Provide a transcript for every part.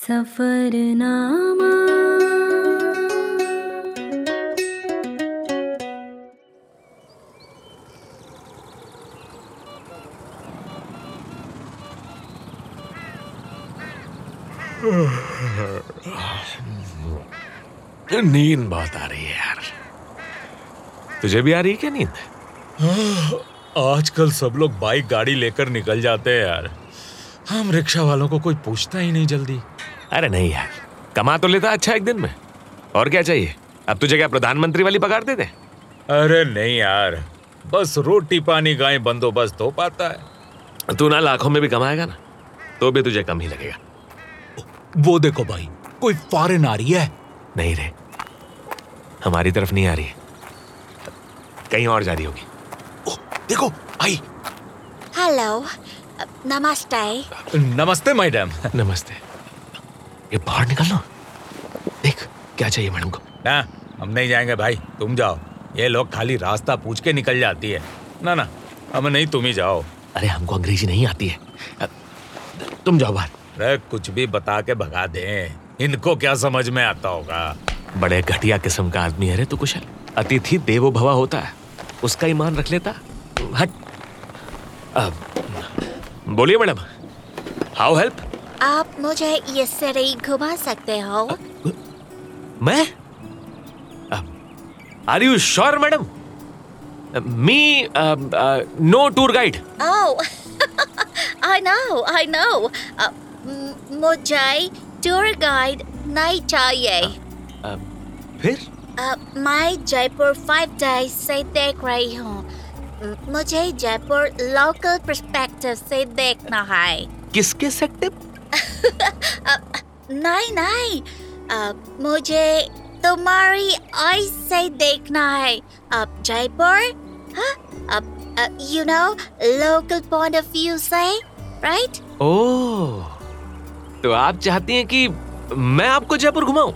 सफरनामा। नींद बहुत आ रही है यार। तुझे भी आ रही है क्या नींद? आजकल सब लोग बाइक गाड़ी लेकर निकल जाते हैं यार। हम रिक्शा वालों को कोई पूछता ही नहीं जल्दी। अरे नहीं यार कमा तो लेता अच्छा एक दिन में। और क्या चाहिए? अब तुझे क्या प्रधानमंत्री वाली पगार दे दे? अरे नहीं यार बस रोटी पानी गाय बंदोबस्त हो पाता है। तू ना लाखों में भी कमाएगा ना तो भी तुझे कम ही लगेगा। वो देखो भाई कोई फॉरेन आ रही है? नहीं रे हमारी तरफ़ नहीं आ रही है। कहीं और जा रही होगी। ओ, देखो आई। हेलो नमस्ते। नमस्ते मैडम नमस्ते। ये बाहर निकलना। देख क्या चाहिए मैडम को? ना हम नहीं जाएँगे भाई तुम जाओ। ये लोग खाली रास्ता पूछ के निकल जाती है। ना ना हम नहीं तुम ही जाओ। अरे हमको अंग्रेज़ी नहीं आती है। तुम जाओ बाहर। अरे कुछ भी बता के भगा दे। इनको क्या समझ में आता होगा? बड़े घटिया किस्म का आदमी है रे तू कुशल। अतिथि देवो भवा होता है। उसका ईमान रख लेता। हट। अब बोलिए मैडम हाउ हेल्प? आप मुझे ये सिटी घुमा सकते हो? मैं? Are you sure madam? Me no tour guide. I know I know मुझे टूर गाइड नहीं चाहिए। फिर? Uh, मैं जयपुर फाइव डेज़ से देख रही हूँ। मुझे जयपुर लोकल पर्सपेक्टिव से देखना है। किसके सेक्टिव नहीं नहीं। uh, मुझे तुम्हारी आई से देखना है। अब जयपुर हाँ? अब you know local point of view से राइट ओह तो आप चाहती हैं कि मैं आपको Jaipur घुमाऊं?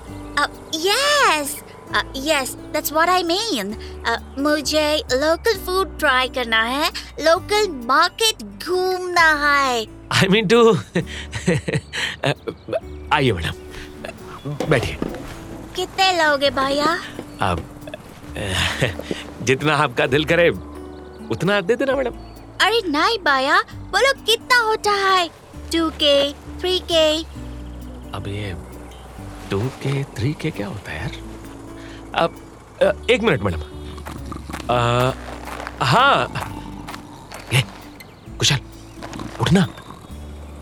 Yes yes that's what I mean मुझे लोकल फ़ूड ट्राई करना है। लोकल मार्केट घूमना है। आई मीन टू आइए मैडम। बैठिए। कितने लोगे भैया? अब जितना आपका दिल करे उतना दे देना मैडम। अरे नहीं भैया बोलो कितना होता है? टू के थ्री के। अब ये टू के थ्री के क्या होता है यार? अब एक मिनट मैडम। हाँ। ये कुशल उठना।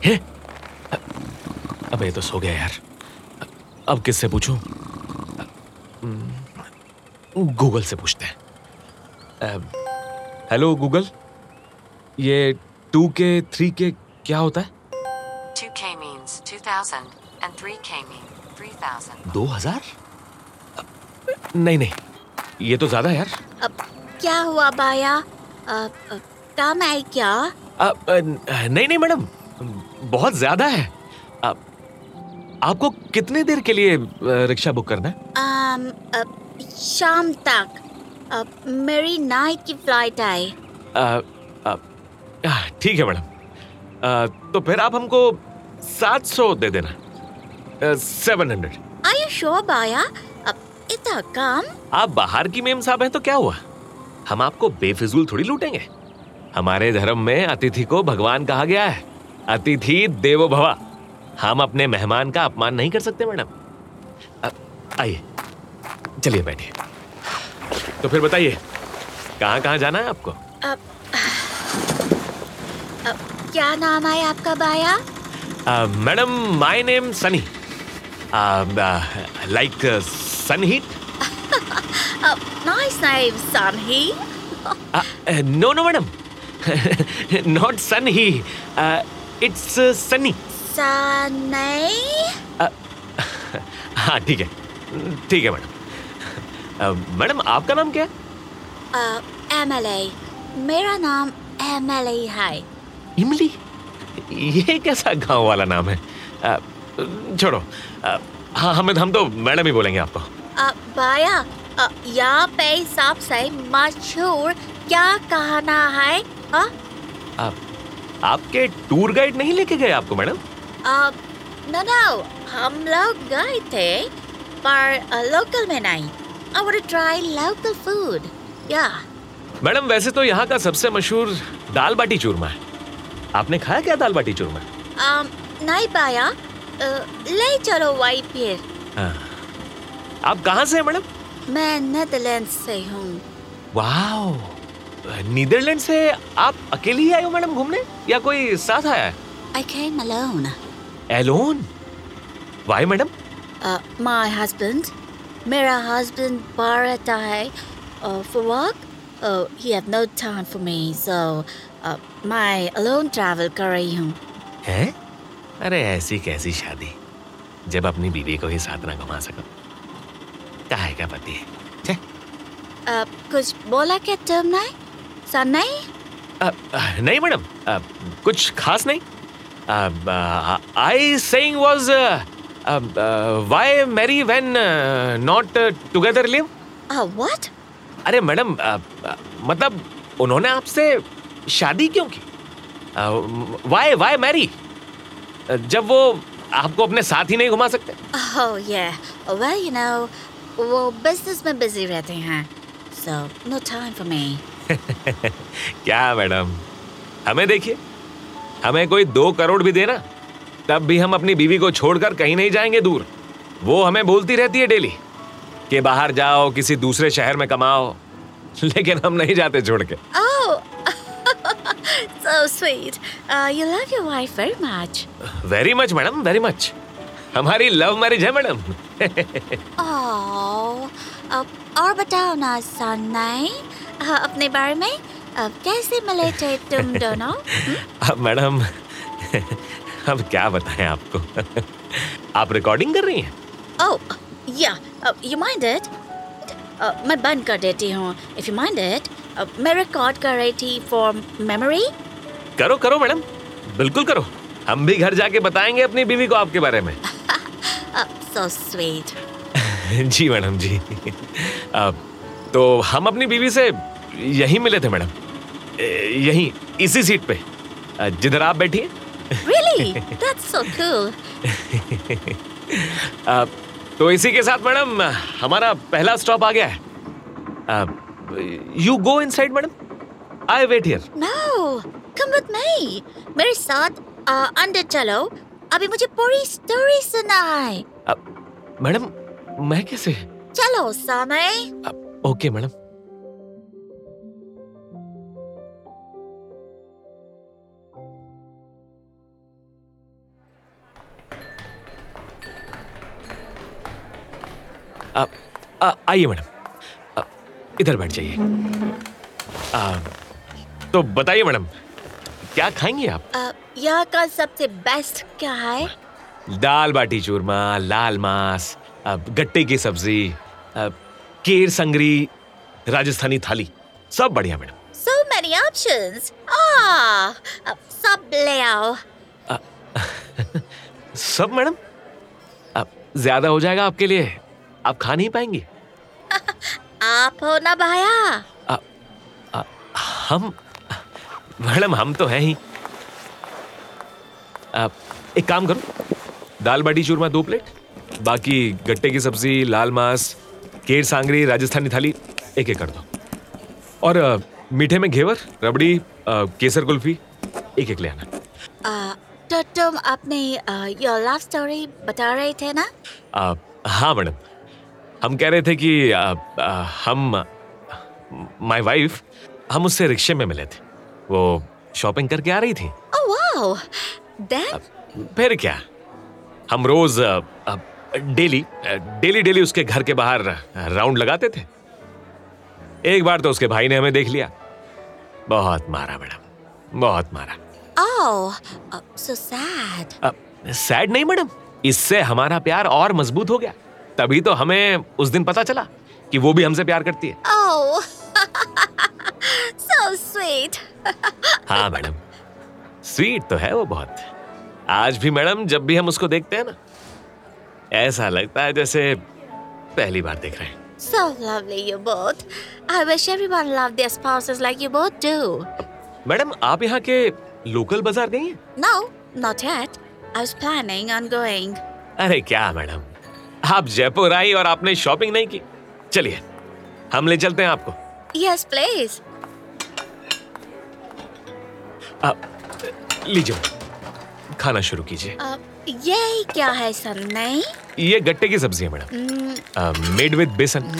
हे। अब ये तो सो गया यार। अब किससे पूछूँ? गूगल से पूछते हैं। Hello Google. ये टू के थ्री के क्या होता है? 2K means 2000 and 3K mean 3000. दो हज़ार? नहीं नहीं। ये तो ज़्यादा यार। अब क्या हुआ भैया अब अब, काम है क्या? अब, नहीं नहीं मैडम बहुत ज़्यादा है। अब, आपको कितने देर के लिए रिक्शा बुक करना है? अब, शाम तक। अब, मेरी नाइट की फ़्लाइट है अ, अ, आ, ठीक है मैडम। तो फिर आप हमको सात सौ दे देना। सेवन हंड्रेड you sure भैया अब इतना काम? आप बाहर की मेम साहब हैं तो क्या हुआ? हम आपको बेफिजूल थोड़ी लूटेंगे। हमारे धर्म में अतिथि को भगवान कहा गया है। अतिथि देवो भवा। हम अपने मेहमान का अपमान नहीं कर सकते मैडम। आइए चलिए बैठिए। तो फिर बताइए कहाँ कहाँ जाना है आपको? अब, अब क्या नाम है आपका अ, madam my name Sunny. Like sun heat अब nice name sun he no no madam not sun he it's Sunny Sunny हाँ ठीक है. ठीक है मैडम मैडम आपका नाम क्या है? एमएलए मेरा नाम एमएलए है. इमली ये कैसा गाँव वाला नाम है? अ, छोड़ो. अ, हाँ हमें हम तो मैडम ही बोलेंगे आपको. अब भैया अ, यहाँ पे सबसे मशहूर क्या कहना है? हाँ? आप आपके टूर गाइड नहीं लेके गए आपको मैडम? नो नो हम लोग गए थे पर लोकल में नहीं। To try local food. Yeah. Madam वैसे तो यहाँ का सबसे मशहूर दाल बाटी चूरमा है। आपने खाया क्या दाल बाटी चूरमा? Um, नहीं पाया ले चलो वही फिर। हाँ। आप कहाँ से हैं मैडम? मैं नेदरलैंड से हूँ। वाओ। नीदरलैंड से आप अकेले ही आए हो मैडम घूमने? या कोई साथ आया है? I came alone. Alone why madam? Uh, my husband. मेरा husband बाहर रहता है uh, for work. Uh, he have no time for me, so uh, मैं alone travel कर रही हूँ. हैं? अरे ऐसी कैसी शादी? जब अपनी बीवी को ही साथ ना घुमा सको। काहे का पति है छे Uh, कुछ बोला क्या तुम नहीं? सन नहीं? नहीं मैडम कुछ खास नहीं I saying was why marry when not together live what? अरे मैडम मतलब उन्होंने आपसे शादी क्यों की वाई वाई मैरी जब वो आपको अपने साथ ही नहीं घुमा सकते Oh yeah. Well, you know, वो business में busy रहते हैं. So no time for me. क्या मैडम हमें देखिए हमें कोई दो करोड़ भी देना तब भी हम अपनी बीवी को छोड़कर कहीं नहीं जाएँगे दूर वो हमें बोलती रहती है डेली कि बाहर जाओ किसी दूसरे शहर में कमाओ लेकिन हम नहीं जाते छोड़ के Oh, so sweet. Uh, you love your wife very much. Very much madam very much हमारी लव मैरिज है मैडम Uh, और बताओ ना सन्नाई uh, अपने बारे में uh, कैसे मिले थे तुम दोनों अब मैडम अब क्या बताएँ आपको आप रिकॉर्डिंग कर रही हैं. Uh, you mind it? Uh, मैं बंद कर देती हूँ. You mind it, uh, मैं रिकॉर्ड कर रही थी for memory. करो करो मैडम बिल्कुल करो हम भी घर जाके बताएँगे अपनी बीवी को आपके बारे में Uh, so sweet. जी मैडम जी अब तो हम अपनी बीवी से यहीं मिले थे मैडम यहीं इसी सीट पे जिधर आप बैठी हैं Really? That's so cool. अ, तो इसी के साथ मैडम हमारा पहला स्टॉप आ गया है you go inside madam I wait here No, come with me. मेरे साथ अंदर चलो. अभी मुझे पूरी स्टोरी सुनाए. मैडम मैं कैसे? चलो समय. Okay madam. आइए मैडम। इधर बैठ जाइए। तो बताइए मैडम क्या खाएँगे आप? यहाँ का सबसे बेस्ट क्या है? दाल बाटी चूरमा लाल मांस गट्टे की सब्ज़ी केर संगरी राजस्थानी थाली सब बढ़िया madam so many options. Ah, uh, सब ले आओ. सब मैडम ज़्यादा हो जाएगा आपके लिए आप खा नहीं पाएँगी आप हो ना भाया. आ, हम मैडम हम तो हैं ही आ, एक काम करो दाल बाटी चूरमा दो प्लेट बाकी गट्टे की सब्ज़ी लाल मांस केर सांगरी राजस्थानी थाली एक एक कर दो। और आ, मीठे में घेवर रबड़ी आ, केसर कुल्फी एक एक ले आना। तो तुम अपनी uh, your love story बता रहे थे ना? आ, हाँ मैडम। हम कह रहे थे कि आ, आ, हम माय वाइफ हम उससे रिक्शे में मिले थे। वो शॉपिंग करके आ रही थी। Oh wow, फिर क्या? हम रोज आ, आ, डेली डेली डेली उसके घर के बाहर राउंड लगाते थे। एक बार तो उसके भाई ने हमें देख लिया। बहुत मारा मैडम। बहुत मारा। So sad. सैड नहीं मैडम। इससे हमारा प्यार और मज़बूत हो गया। तभी तो हमें उस दिन पता चला कि वो भी हमसे प्यार करती है। Oh, so sweet. हाँ मैडम। स्वीट तो है वो बहुत। आज भी मैडम जब भी हम उसको देखते हैं ना ऐसा लगता है जैसे पहली बार देख रहे हैं So lovely, you both. I wish everyone loved their spouses like you both do. Madam आप यहाँ के लोकल बाज़ार गई हैं No, not yet. I was planning on going. अरे क्या मैडम आप जयपुर आई और आपने शॉपिंग नहीं की चलिए हम ले चलते हैं आपको Yes, please. लीजिए खाना शुरू कीजिए Uh, ये क्या है सन्नी ये गट्टे की सब्ज़ी है madam made with besan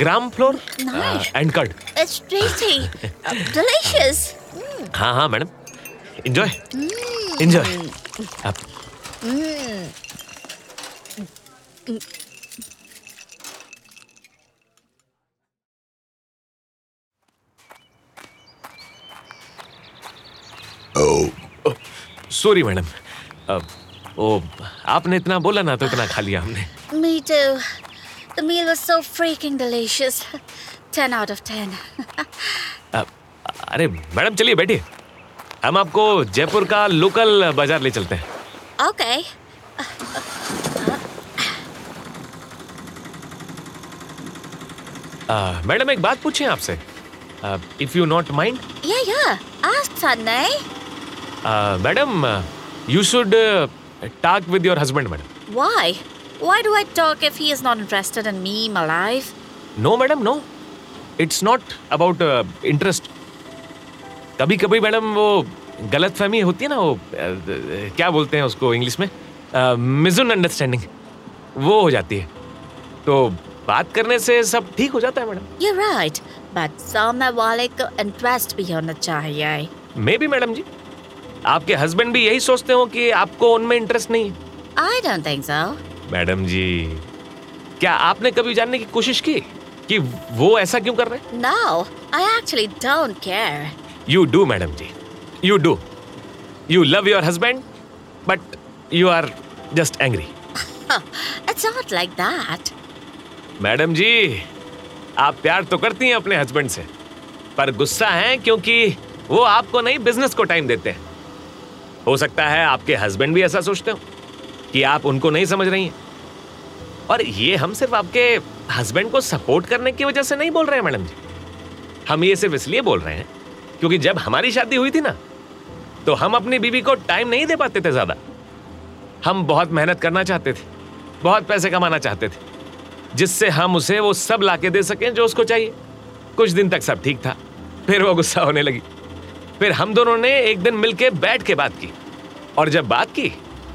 gram flour and curd It's tasty. Uh, हाँ हाँ madam. Enjoy enjoy sorry madam अब ओ आपने इतना बोला ना तो इतना खा लिया हमने Me too. The meal was so freaking delicious. 10 out of 10. अब, अरे मैडम चलिए बैठिए हम आपको जयपुर का लोकल बाज़ार ले चलते हैं okay. आ, मैडम एक बात पूछें आपसे if you not mind Yeah, yeah. Ask Sunny. Madam you should talk with your husband madam Why? Why do I talk if he is not interested in me, my life? No madam no it's not about interest कभी कभी madam वो गलत फहमी होती है ना वो uh, क्या बोलते हैं उसको इंग्लिश में मिजुन अंडरस्टैंडिंग वो हो जाती है तो बात करने से सब ठीक हो जाता है मैडम You're right. But सामने वाले को इंटरेस्ट भी होना चाहिए. मे भी मैडम जी आपके हस्बैंड भी यही सोचते हो कि आपको उनमें इंटरेस्ट नहीं I don't think so. Madam ji क्या आपने कभी जानने की कोशिश की कि वो ऐसा क्यों कर रहे हैं No, I actually don't care. You do madam ji you do you love your husband but you are just angry it's not like that. Madam ji आप प्यार तो करती हैं अपने हस्बैंड से पर गुस्सा है क्योंकि वो आपको नहीं बिज़नेस को टाइम देते हैं हो सकता है आपके हस्बैंड भी ऐसा सोचते हो कि आप उनको नहीं समझ रही हैं। और ये हम सिर्फ़ आपके हस्बैंड को सपोर्ट करने की वजह से नहीं बोल रहे हैं, मैडम जी। हम ये सिर्फ़ इसलिए बोल रहे हैं क्योंकि जब हमारी शादी हुई थी ना तो हम अपनी बीवी को टाइम नहीं दे पाते थे ज़्यादा। हम बहुत मेहनत करना चाहते थे, बहुत पैसे कमाना चाहते थे, जिससे हम उसे वो सब लाके दे सकें जो उसको चाहिए। कुछ दिन तक सब ठीक था, फिर वो गुस्सा होने लगी। फिर हम दोनों ने एक दिन मिलके बैठ के बात की। और जब बात की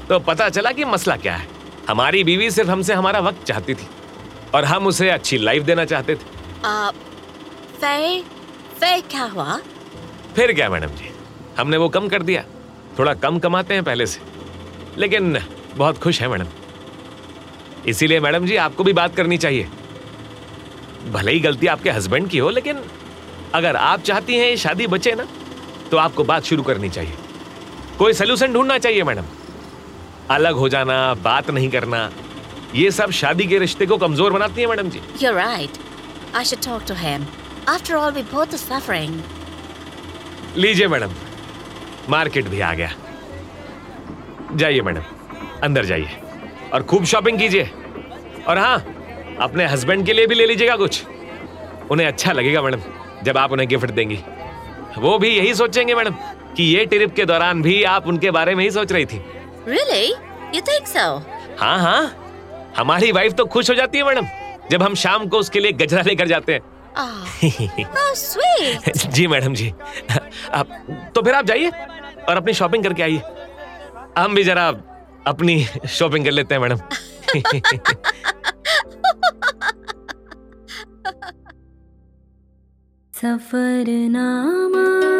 तो पता चला कि मसला क्या है। हमारी बीवी सिर्फ़ हमसे हमारा वक्त चाहती थी और हम उसे अच्छी लाइफ देना चाहते थे। Uh, फिर फिर क्या हुआ? फिर क्या मैडम जी? हमने वो कम कर दिया। थोड़ा कम कमाते हैं पहले से। लेकिन बहुत खुश है मैडम। इसीलिए मैडम जी आपको भी बात करनी चाहिए। भले ही गलती आपके हस्बैंड की हो लेकिन अगर आप चाहती हैं ये शादी बचे ना तो आपको बात शुरू करनी चाहिए। कोई सोल्यूशन ढूंढना चाहिए मैडम। अलग हो जाना बात नहीं करना ये सब शादी के रिश्ते को कमज़ोर बनाती है madam ji. You're right. I should talk to him. After all, we both are suffering. लीजिए मैडम। मार्केट भी आ गया। जाइए मैडम। अंदर जाइए। और खूब शॉपिंग कीजिए। और हाँ अपने हस्बैंड के लिए भी ले लीजिएगा कुछ। उन्हें अच्छा लगेगा मैडम जब आप उन्हें गिफ्ट देंगी। वो भी यही सोचेंगे मैडम कि ये ट्रिप के दौरान भी आप उनके बारे में ही सोच रही थी Really? You think so? हाँ हाँ हमारी वाइफ तो खुश हो जाती है मैडम जब हम शाम को उसके लिए गजरा लेकर जाते हैं Oh, sweet. जी मैडम जी आप तो फिर आप जाइए और अपनी शॉपिंग करके आइए हम भी जरा अपनी शॉपिंग कर लेते हैं मैडम सफरनामा